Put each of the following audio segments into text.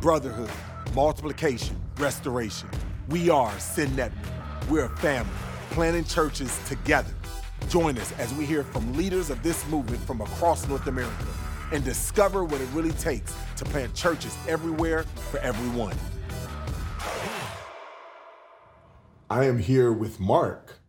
brotherhood, multiplication, restoration. We are Send Network. We're a family, planting churches together. Join us as we hear from leaders of this movement from across North America and discover what it really takes to plant churches everywhere for everyone. I am here with Mark.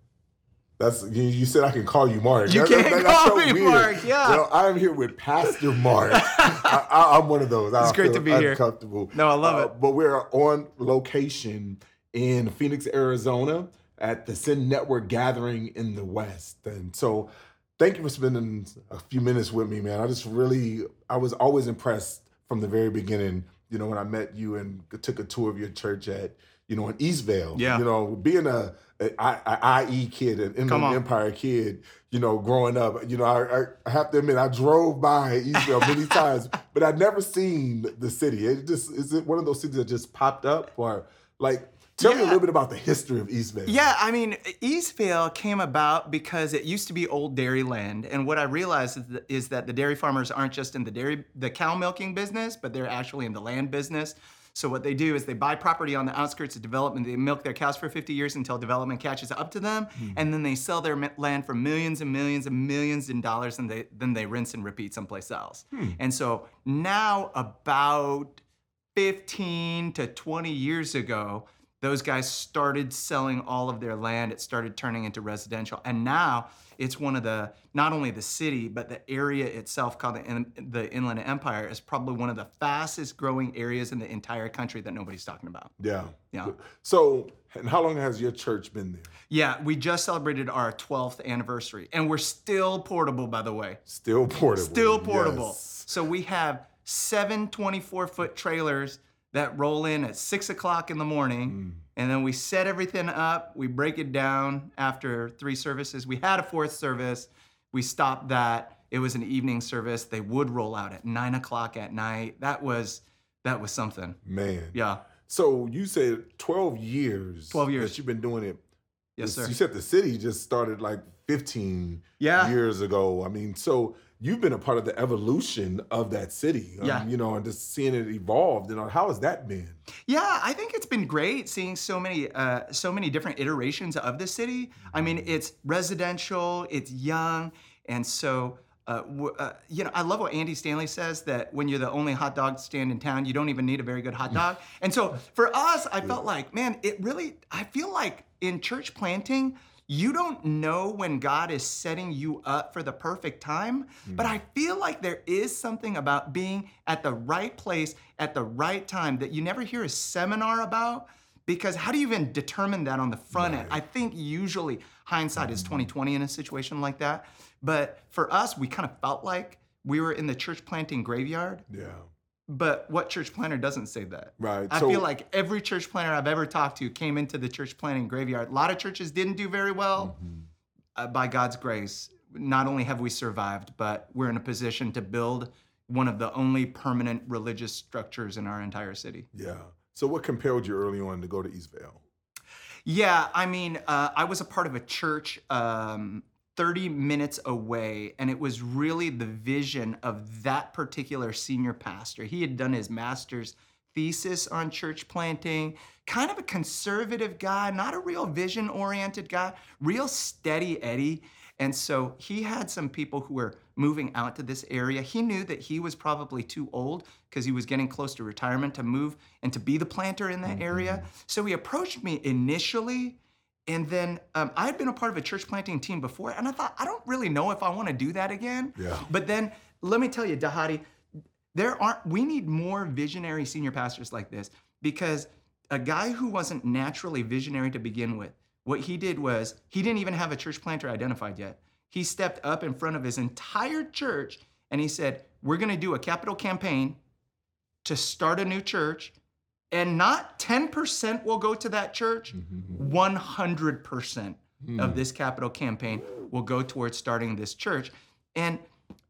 That's you, you said I can call you Mark. You That- can that- that's call me weird. Mark, yeah. I am here with Pastor Mark. I, I, I'm one of those. I It's great to be here. uncomfortable. No, I love Uh, it. But we're on location in Phoenix, Arizona, at the Send Network gathering in the West, and so thank you for spending a few minutes with me, man. I just really, I was always impressed from the very beginning. You know, when I met you and took a tour of your church at, you know, in Eastvale. Yeah. You know, being a, a, a IE kid, an Inland Empire kid. You know, growing up, you know, I, I have to admit, I drove by Eastvale many times, but I'd never seen the city. It just is it one of those cities that just popped up, or like, tell me a little bit about the history of Eastvale. Yeah, I mean, Eastvale came about because it used to be old dairy land, and what I realized is that, is that the dairy farmers aren't just in the dairy, the cow milking business, but they're actually in the land business. So what they do is they buy property on the outskirts of development. They milk their cows for 50 years until development catches up to them, hmm. and then they sell their land for millions and millions and millions in dollars, and they then they rinse and repeat someplace else. Hmm. And so now about 15 to 20 years ago, those guys started selling all of their land. It started turning into residential. And now it's one of the, not only the city, but the area itself called the, In- the Inland Empire is probably one of the fastest growing areas in the entire country that nobody's talking about. Yeah. Yeah. So, and how long has your church been there? Yeah, we just celebrated our 12th anniversary. And we're still portable, by the way. Still portable. Still portable. Yes. So we have seven 24 foot trailers that roll in at six o'clock in the morning. Mm. And then we set everything up. We break it down after three services. We had a fourth service. We stopped that. It was an evening service. They would roll out at nine o'clock at night. That was that was something. Man. Yeah. So you said 12 years. 12 years. That you've been doing it. Yes, sir. You said the city just started like 15 Yeah. years ago. I mean, so you've been a part of the evolution of that city. um, Yeah. you know, and just seeing it evolve. You know, how has that been? Yeah, I think it's been great seeing so many uh, so many different iterations of the city. I mean, it's residential, it's young, and so. Uh, uh, you know, I love what Andy Stanley says that when you're the only hot dog stand in town, you don't even need a very good hot dog. And so for us, I felt like, man, it really, I feel like in church planting, you don't know when God is setting you up for the perfect time, hmm. but I feel like there is something about being at the right place at the right time that you never hear a seminar about because how do you even determine that on the front end? I think usually hindsight is hmm. 2020 in a situation like that. But for us, we kind of felt like we were in the church planting graveyard. Yeah. But what church planter doesn't say that? Right. I so, feel like every church planter I've ever talked to came into the church planting graveyard. A lot of churches didn't do very well. Mhm. Uh, by God's grace, not only have we survived, but we're in a position to build one of the only permanent religious structures in our entire city. Yeah. So what compelled you early on to go to Eastvale? Yeah, I mean, uh, I was a part of a church um, 30 minutes away, and it was really the vision of that particular senior pastor. He had done his master's thesis on church planting, kind of a conservative guy, not a real vision oriented guy, real steady Eddie. And so he had some people who were moving out to this area. He knew that he was probably too old because he was getting close to retirement to move and to be the planter in that area. Mm-hmm. So he approached me initially. And then um, I had been a part of a church planting team before, and I thought, I don't really know if I want to do that again. Yeah. But then let me tell you, Dhati, there aren't, we need more visionary senior pastors like this because a guy who wasn't naturally visionary to begin with, what he did was he didn't even have a church planter identified yet. He stepped up in front of his entire church and he said, We're going to do a capital campaign to start a new church, and not 10% will go to that church, mm-hmm. 100% of hmm. this capital campaign will go towards starting this church. And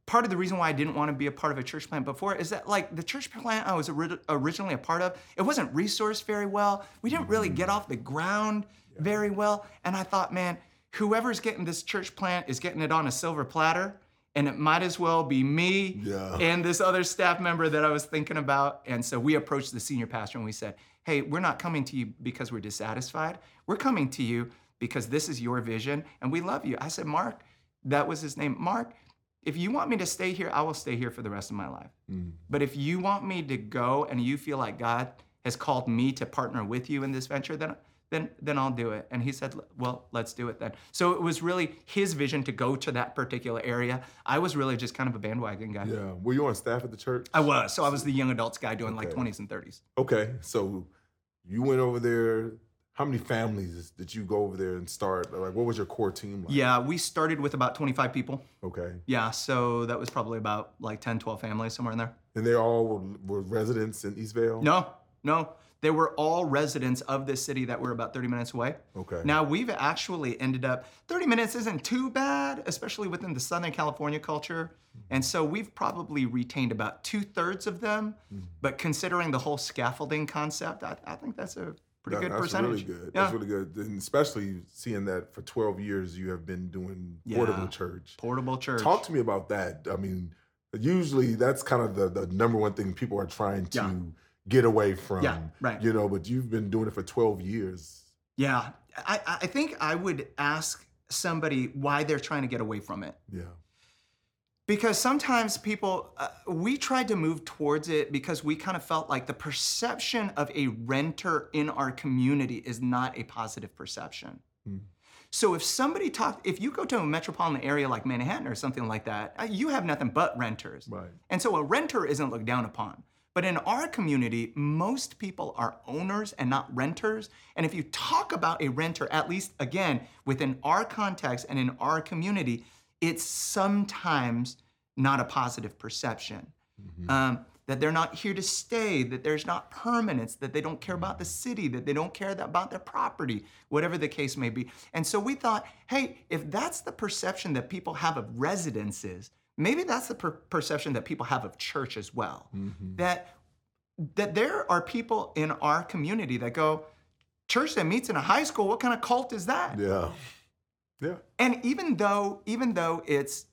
part of the reason why I didn't want to be a part of a church plant before is that like the church plant I was ori- originally a part of, it wasn't resourced very well. We didn't really mm-hmm. get off the ground very well. And I thought, man, whoever's getting this church plant is getting it on a silver platter. And it might as well be me Yeah. and this other staff member that I was thinking about. And so we approached the senior pastor and we said, Hey, we're not coming to you because we're dissatisfied. We're coming to you because this is your vision and we love you. I said, Mark, that was his name. Mark, if you want me to stay here, I will stay here for the rest of my life. Mm. But if you want me to go and you feel like God has called me to partner with you in this venture, then then then I'll do it. And he said, "Well, let's do it then." So it was really his vision to go to that particular area. I was really just kind of a bandwagon guy. Yeah. Were you on staff at the church? I was. So I was the young adults guy doing like 20s and 30s. Okay. So you went over there. How many families did you go over there and start? Like, what was your core team like? Yeah, we started with about 25 people. Okay. Yeah, so that was probably about like 10, 12 families somewhere in there. And they all were, were residents in Eastvale? No, no. They were all residents of this city that were about 30 minutes away. Okay. Now we've actually ended up 30 minutes isn't too bad, especially within the Southern California culture. And so we've probably retained about two thirds of them. Mm-hmm. But considering the whole scaffolding concept, I, I think that's a pretty That- good that's percentage. really good. Yeah. That's really good. And especially seeing that for 12 years you have been doing portable Yeah. church. Portable church. Talk to me about that. I mean, usually that's kind of the, the number one thing people are trying to Yeah. Get away from. Yeah, right. You know, but you've been doing it for 12 years. Yeah, I, I think I would ask somebody why they're trying to get away from it. Yeah. Because sometimes people, uh, we tried to move towards it because we kind of felt like the perception of a renter in our community is not a positive perception. Hmm. So if somebody talk, if you go to a metropolitan area like Manhattan or something like that, uh, you have nothing but renters. Right. And so a renter isn't looked down upon. But in our community, most people are owners and not renters. And if you talk about a renter, at least again, within our context and in our community, it's sometimes not a positive perception. Um, that they're not here to stay, that there's not permanence, that they don't care about the city, that they don't care about their property, whatever the case may be. And so we thought, hey, if that's the perception that people have of residences, maybe that's the per- perception that people have of church as well. That that there are people in our community that go, church that meets in a high school, what kind of cult is that? Yeah. Yeah. And even though, even though it's,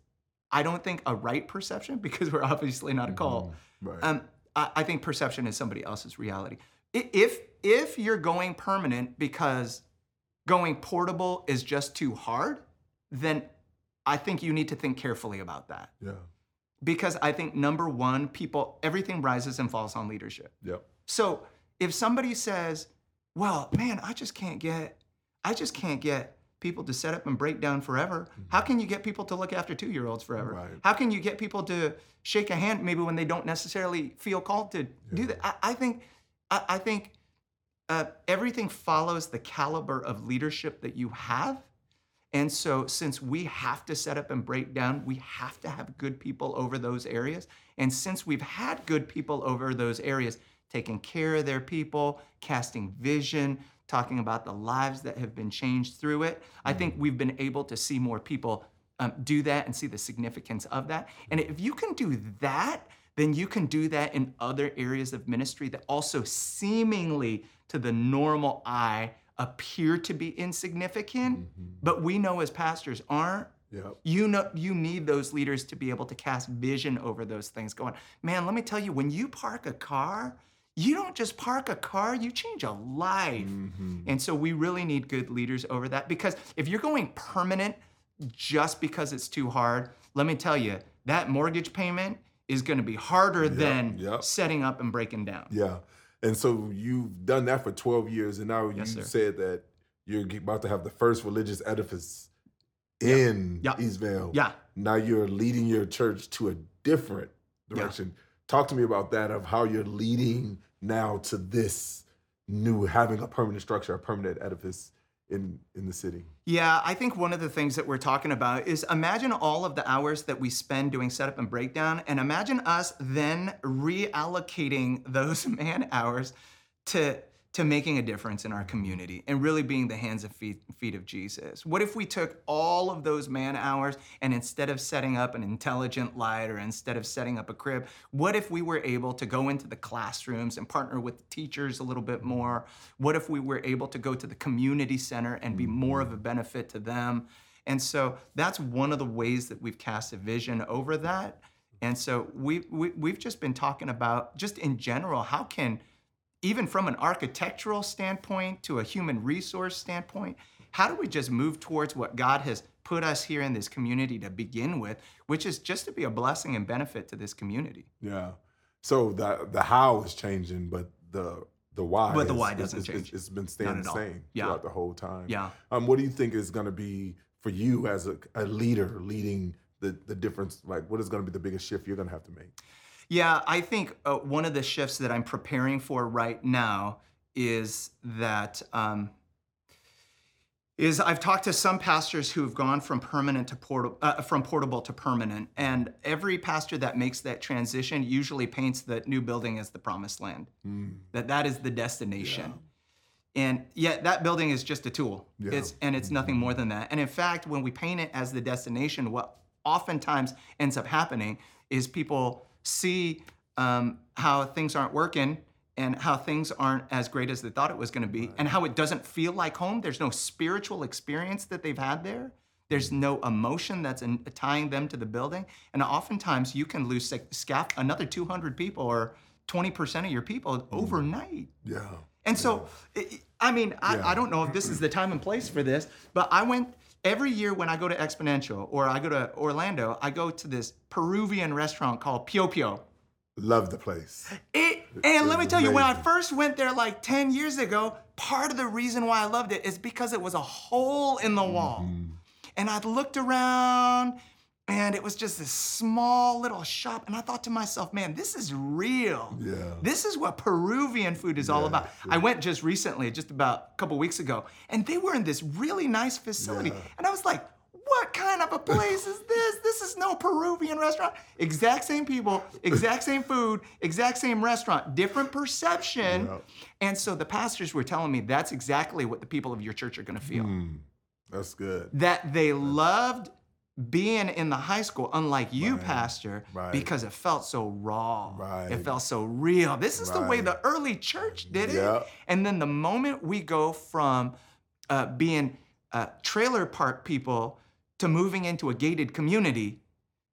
I don't think a right perception because we're obviously not a cult. Right. Um, I, I think perception is somebody else's reality. If if you're going permanent because going portable is just too hard, then I think you need to think carefully about that. yeah. Because I think number one, people, everything rises and falls on leadership. Yep. So if somebody says, "Well, man, I just can't get, I just can't get people to set up and break down forever," how can you get people to look after two-year-olds forever? Right. How can you get people to shake a hand maybe when they don't necessarily feel called to do that? I, I think, I, I think uh, everything follows the caliber of leadership that you have. And so, since we have to set up and break down, we have to have good people over those areas. And since we've had good people over those areas, taking care of their people, casting vision, talking about the lives that have been changed through it, I think we've been able to see more people um, do that and see the significance of that. And if you can do that, then you can do that in other areas of ministry that also seemingly to the normal eye appear to be insignificant, but we know as pastors aren't. Yep. You know you need those leaders to be able to cast vision over those things going, man, let me tell you when you park a car, you don't just park a car, you change a life. Mm-hmm. And so we really need good leaders over that because if you're going permanent just because it's too hard, let me tell you, that mortgage payment is going to be harder than yep. setting up and breaking down. Yeah. And so you've done that for 12 years, and now Yes, you sir. said that you're about to have the first religious edifice in Yeah. Eastvale. Yeah. Now you're leading your church to a different direction. Talk to me about that of how you're leading now to this new having a permanent structure, a permanent edifice in in the city. Yeah, I think one of the things that we're talking about is imagine all of the hours that we spend doing setup and breakdown, and imagine us then reallocating those man hours to to making a difference in our community and really being the hands and feet, feet of Jesus. What if we took all of those man hours and instead of setting up an intelligent light or instead of setting up a crib, what if we were able to go into the classrooms and partner with the teachers a little bit more? What if we were able to go to the community center and be mm-hmm. more of a benefit to them? And so that's one of the ways that we've cast a vision over that. And so we, we we've just been talking about just in general how can even from an architectural standpoint to a human resource standpoint, how do we just move towards what God has put us here in this community to begin with, which is just to be a blessing and benefit to this community. Yeah. So the the how is changing, but the the why. But the why is- doesn't is- change. It's been staying the same Yeah. throughout the whole time. Yeah. Um, what do you think is going to be for you as a, a leader leading the the difference? Like, what is going to be the biggest shift you're going to have to make? Yeah, I think uh, one of the shifts that I'm preparing for right now is that um, is I've talked to some pastors who have gone from permanent to portable, uh, from portable to permanent, and every pastor that makes that transition usually paints the new building as the promised land. Mm, That that is the destination. And yet that building is just a tool. Yeah. It's and it's nothing more than that. And in fact, when we paint it as the destination, what oftentimes ends up happening is people see um, how things aren't working and how things aren't as great as they thought it was going to be, and how it doesn't feel like home. There's no spiritual experience that they've had there. There's no emotion that's in, tying them to the building, and oftentimes you can lose another 200 people or 20% of your people overnight. yeah. And so, I- I mean, I, Yeah. I don't know if this is the time and place for this, but I went every year when I go to Exponential or I go to Orlando, I go to this Peruvian restaurant called Pio Pio. Love the place. It, and let me tell you, when I first went there like 10 years ago, part of the reason why I loved it is because it was a hole in the wall. Mm-hmm. And I looked around and it was just this small little shop. And I thought to myself, man, this is real. Yeah. This is what Peruvian food is all Yeah, about. I went just recently, just about a couple weeks ago, and they were in this really nice facility. Yeah. And I was like, what kind of a place is this? This is no Peruvian restaurant. Exact same people, exact same food, exact same restaurant, different perception. Yeah. And so the pastors were telling me that's exactly what the people of your church are going to feel. Mm, that's good. That they loved being in the high school, unlike you, Right, Pastor, right. because it felt so raw. Right. It felt so real. This is the way the early church did Yeah. it. And then the moment we go from uh, being uh, trailer park people to moving into a gated community,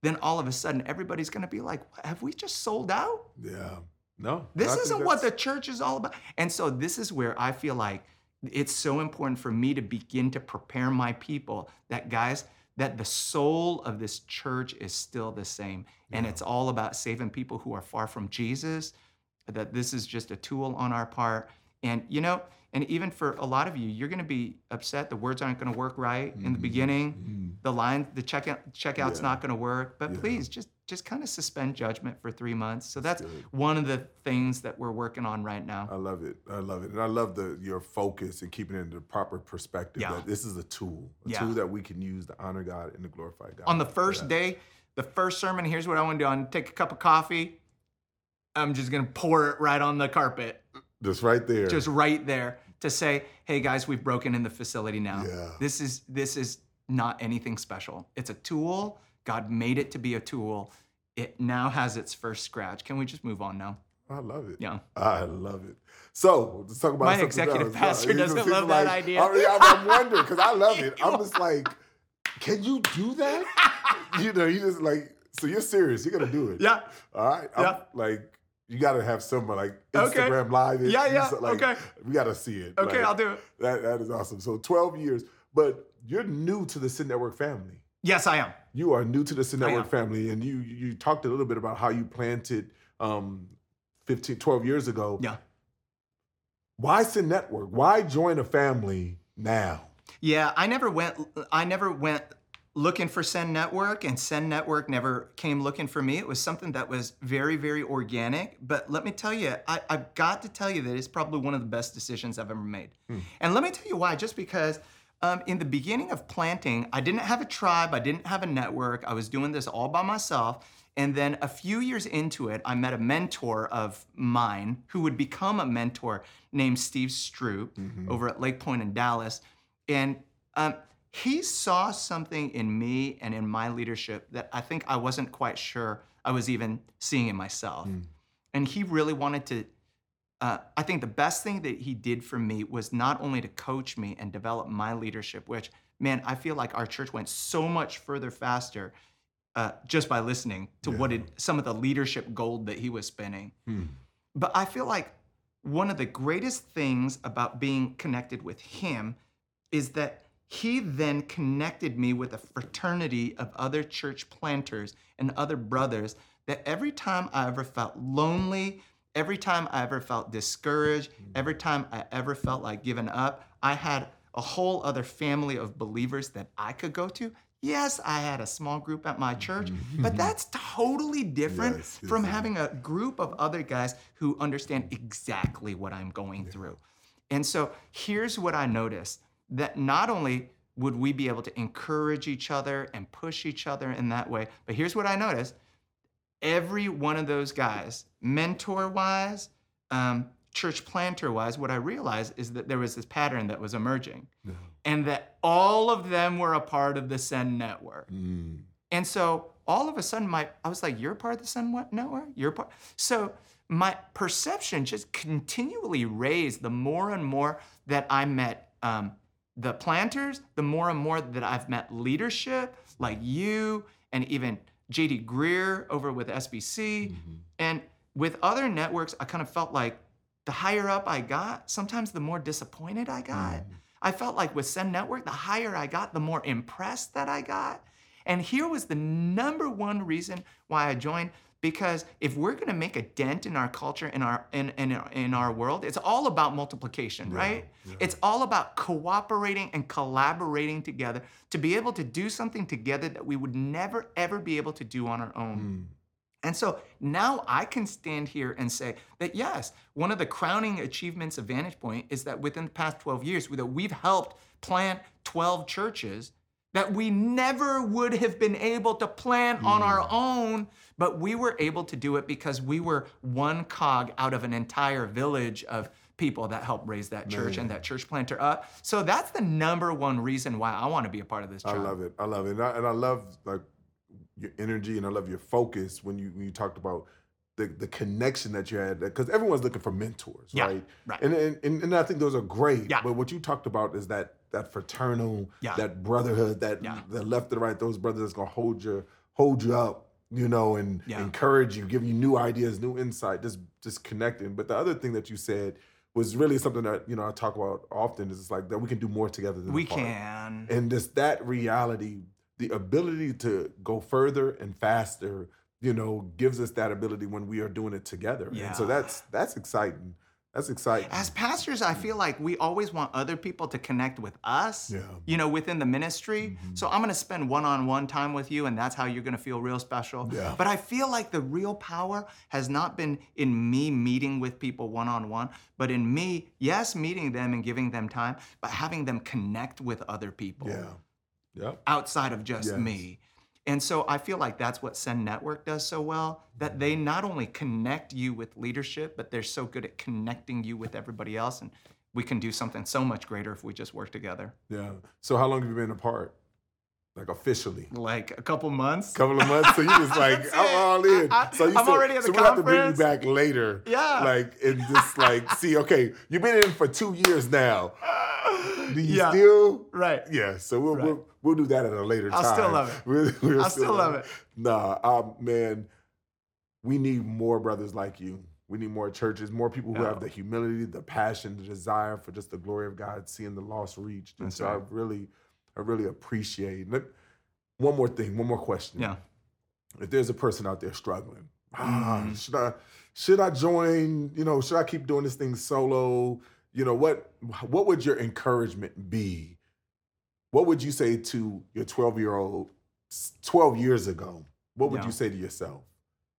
then all of a sudden everybody's going to be like, have we just sold out? Yeah. No. This isn't what the church is all about. And so this is where I feel like it's so important for me to begin to prepare my people that guys that the soul of this church is still the same and it's all about saving people who are far from Jesus that this is just a tool on our part and you know and even for a lot of you you're going to be upset the words aren't going to work right in the beginning Mhm. the line the checkout checkout's Yeah. not going to work but Yeah. please just just kind of suspend judgment for three months so that's good. one of the things that we're working on right now I love it. I love it, and I love the your focus and keeping it in the proper perspective. Yeah. That this is a tool, a Yeah. tool that we can use to honor God and to glorify God. on the first day the first sermon here's what i want to do i'm take a cup of coffee i'm just going to pour it right on the carpet just right there. just right there to say hey guys we've broken in the facility now Yeah. this is this is not anything special it's a tool god made it to be a tool it now has its first scratch can we just move on now I love it. yeah I love it. So let's talk about My executive else. pastor know, doesn't love that idea. I mean, I'm, I'm wondering because I love it. I'm just like, can you do that? you know, you just like, so you're serious. You're gonna do it. yeah All right. I'm, Yeah. Like, you got to have someone like Okay. Instagram live. it. Yeah, yeah, Like, okay. We got to see it. okay Like, i'll do it That that is awesome. So 12 years, but you're new to the Send Network family. Yes i am You are new to the Send Network family, and you you talked a little bit about how you planted um 15, 12 years ago. yeah Why Send Network? Why join a family now? Yeah, I never went. I never went looking for Send Network, and Send Network never came looking for me. It was something that was very, very organic. But let me tell you, I, I've got to tell you that it's probably one of the best decisions I've ever made. And let me tell you why. Just because um, in the beginning of planting, I didn't have a tribe, I didn't have a network. I was doing this all by myself. And then a few years into it, I met a mentor of mine who would become a mentor named Steve Stroope over at Lake Pointe in Dallas. And um, he saw something in me and in my leadership that I think I wasn't quite sure I was even seeing in myself. And he really wanted to. Uh, I think the best thing that he did for me was not only to coach me and develop my leadership, which man, I feel like our church went so much further faster uh, just by listening to what it, some of the leadership gold that he was spinning. Hmm. But I feel like one of the greatest things about being connected with him is that he then connected me with a fraternity of other church planters and other brothers that every time I ever felt lonely, every time I ever felt discouraged, mm. every time I ever felt like giving up, I had a whole other family of believers that I could go to. Yes, I had a small group at my mm-hmm. church, but that's totally different Yes, from having a group of other guys who understand exactly what I'm going through. And so here's what I noticed that not only would we be able to encourage each other and push each other in that way, but here's what I noticed every one of those guys, mentor wise, um, church planter wise, what I realized is that there was this pattern that was emerging Yeah. and that all of them were a part of the Send network. Mm. And so all of a sudden, my I was like, "You're part of the what Network. You're part." So my perception just continually raised the more and more that I met um, the planters, the more and more that I've met leadership like you and even JD Greear over with SBC, Mhm. and with other networks, I kind of felt like the higher up I got, sometimes the more disappointed I got. Mm. I felt like with Send Network, the higher I got, the more impressed that I got. And here was the number one reason why I joined. Because if we're gonna make a dent in our culture, in our in, in, in our world, it's all about multiplication, Yeah, right? yeah. It's all about cooperating and collaborating together to be able to do something together that we would never ever be able to do on our own. Mm. And so now I can stand here and say that yes, one of the crowning achievements of Vantage Point is that within the past 12 years, that we've helped plant 12 churches that we never would have been able to plant on our hmm. own, but we were able to do it because we were one cog out of an entire village of people that helped raise that church and that church planter up. So that's the number one reason why I want to be a part of this church. I love it. I love it. And I, and I love like your energy and I love your focus when you when you talked about the, the connection that you had because everyone's looking for mentors, Yeah, right? right. And, and and I think those are great. Yeah. But what you talked about is that that fraternal, Yeah. that brotherhood, that Yeah. the left and right, those brothers that's gonna hold you hold you up, you know, and Yeah. encourage you, give you new ideas, new insight, just just connecting. But the other thing that you said was really something that you know I talk about often is it's like that we can do more together than We apart can. and just that reality the ability to go further and faster you know gives us that ability when we are doing it together and so that's that's exciting that's exciting As pastors, I feel like we always want other people to connect with us, Yeah. you know, within the ministry. Mhm. So I'm going to spend one on one time with you, and that's how you're going to feel real special. Yeah. But I feel like the real power has not been in me meeting with people one on one, but in me, yes, meeting them and giving them time, but having them connect with other people yeah yep outside of just Yes. me. And so I feel like that's what Send Network does so well that they not only connect you with leadership, but they're so good at connecting you with everybody else. And we can do something so much greater if we just work together. yeah so how long have you been apart like officially Like a couple months. couple of months so you was like i'm it. all in I- so you I'm said- already at so the we'll have to bring you back later Yeah. like and just like see okay you've been in for two years now do you yeah. still right. Yeah, so we'll, Right. we'll we'll do that at a later I'll time. still love it. We'll, we'll I still love it. Nah, um, man, we need more brothers like you. We need more churches, more people who Yeah. have the humility, the passion, the desire for just the glory of God, seeing the lost reached. And That's so I right. really, I really appreciate. Let, one more thing, one more question. Yeah. If there's a person out there struggling, ah, Mhm. should I should I join? You know, should I keep doing this thing solo? You know, what what would your encouragement be? What would you say to your 12 year old 12 years ago? What would Yeah. you say to yourself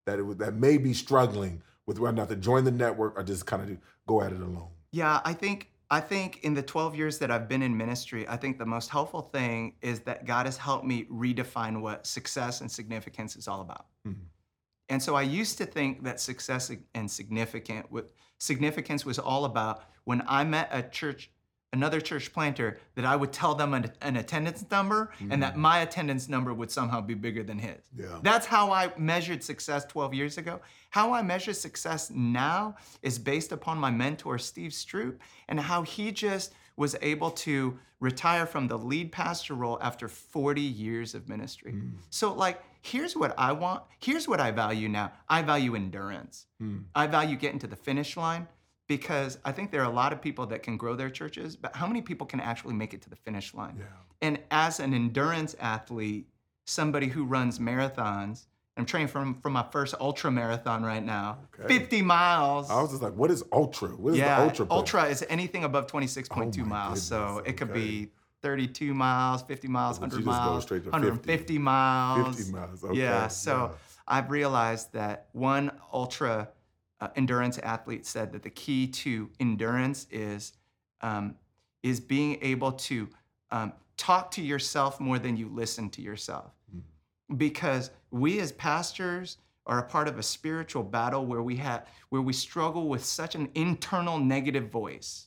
that it would, that may be struggling with whether or not to join the network or just kind of go at it alone? Yeah, I think I think in the 12 years that I've been in ministry, I think the most helpful thing is that God has helped me redefine what success and significance is all about. Mhm. And so I used to think that success and significant with significance was all about when I met a church another church planter that I would tell them an, an attendance number and that mm. my attendance number would somehow be bigger than his. Yeah. That's how I measured success 12 years ago. How I measure success now is based upon my mentor, Steve Stroope, and how he just was able to retire from the lead pastor role after 40 years of ministry. Hmm. So, like, here's what I want. Here's what I value now I value endurance. Hmm. I value getting to the finish line because I think there are a lot of people that can grow their churches, but how many people can actually make it to the finish line? Yeah. And as an endurance athlete, somebody who runs marathons, I'm training from for my first ultra marathon right now, Okay. 50 miles. I was just like, what is ultra? What is yeah, the ultra? ultra is anything above 26.2 Oh miles. So goodness, it could be 32 miles, 50 miles, But you 100 just go miles, straight to 150 miles. 50 miles, okay, Yeah. So yeah. I've realized that one ultra uh, endurance athlete said that the key to endurance is um, is being able to um, talk to yourself more than you listen to yourself. Because we as pastors are a part of a spiritual battle where we have where we struggle with such an internal negative voice.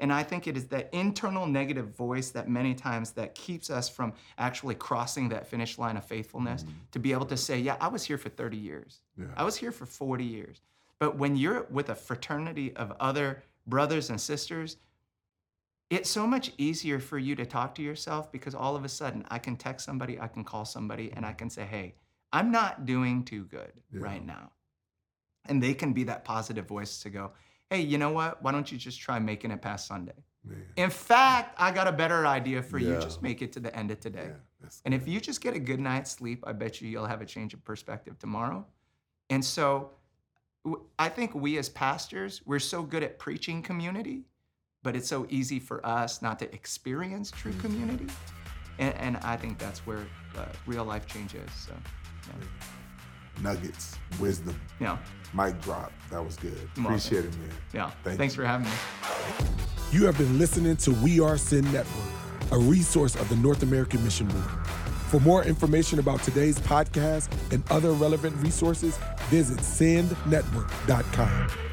And I think it is that internal negative voice that many times that keeps us from actually crossing that finish line of faithfulness to be able to say, yeah, I was here for 30 years. Yeah. I was here for 40 years. But when you're with a fraternity of other brothers and sisters, it's so much easier for you to talk to yourself because all of a sudden I can text somebody, I can call somebody, and I can say, hey, I'm not doing too good Yeah. right now. And they can be that positive voice to go, hey, you know what? Why don't you just try making it past Sunday? Man, In fact, I got a better idea for you. Just make it to the end of today. yeah, And if you just get a good night's sleep, I bet you you'll have a change of perspective tomorrow. And so I think we as pastors, we're so good at preaching community, but it's so easy for us not to experience true Mm-hmm. community. And, and I think that's where uh, real life change is. So, nuggets, wisdom, yeah, mic drop. That was good. welcome. Appreciate it, man. yeah. Thank Thanks you. for having me. You have been listening to We Are Send Network, a resource of the North American Mission Board. For more information about today's podcast and other relevant resources, visit sendnetwork.com.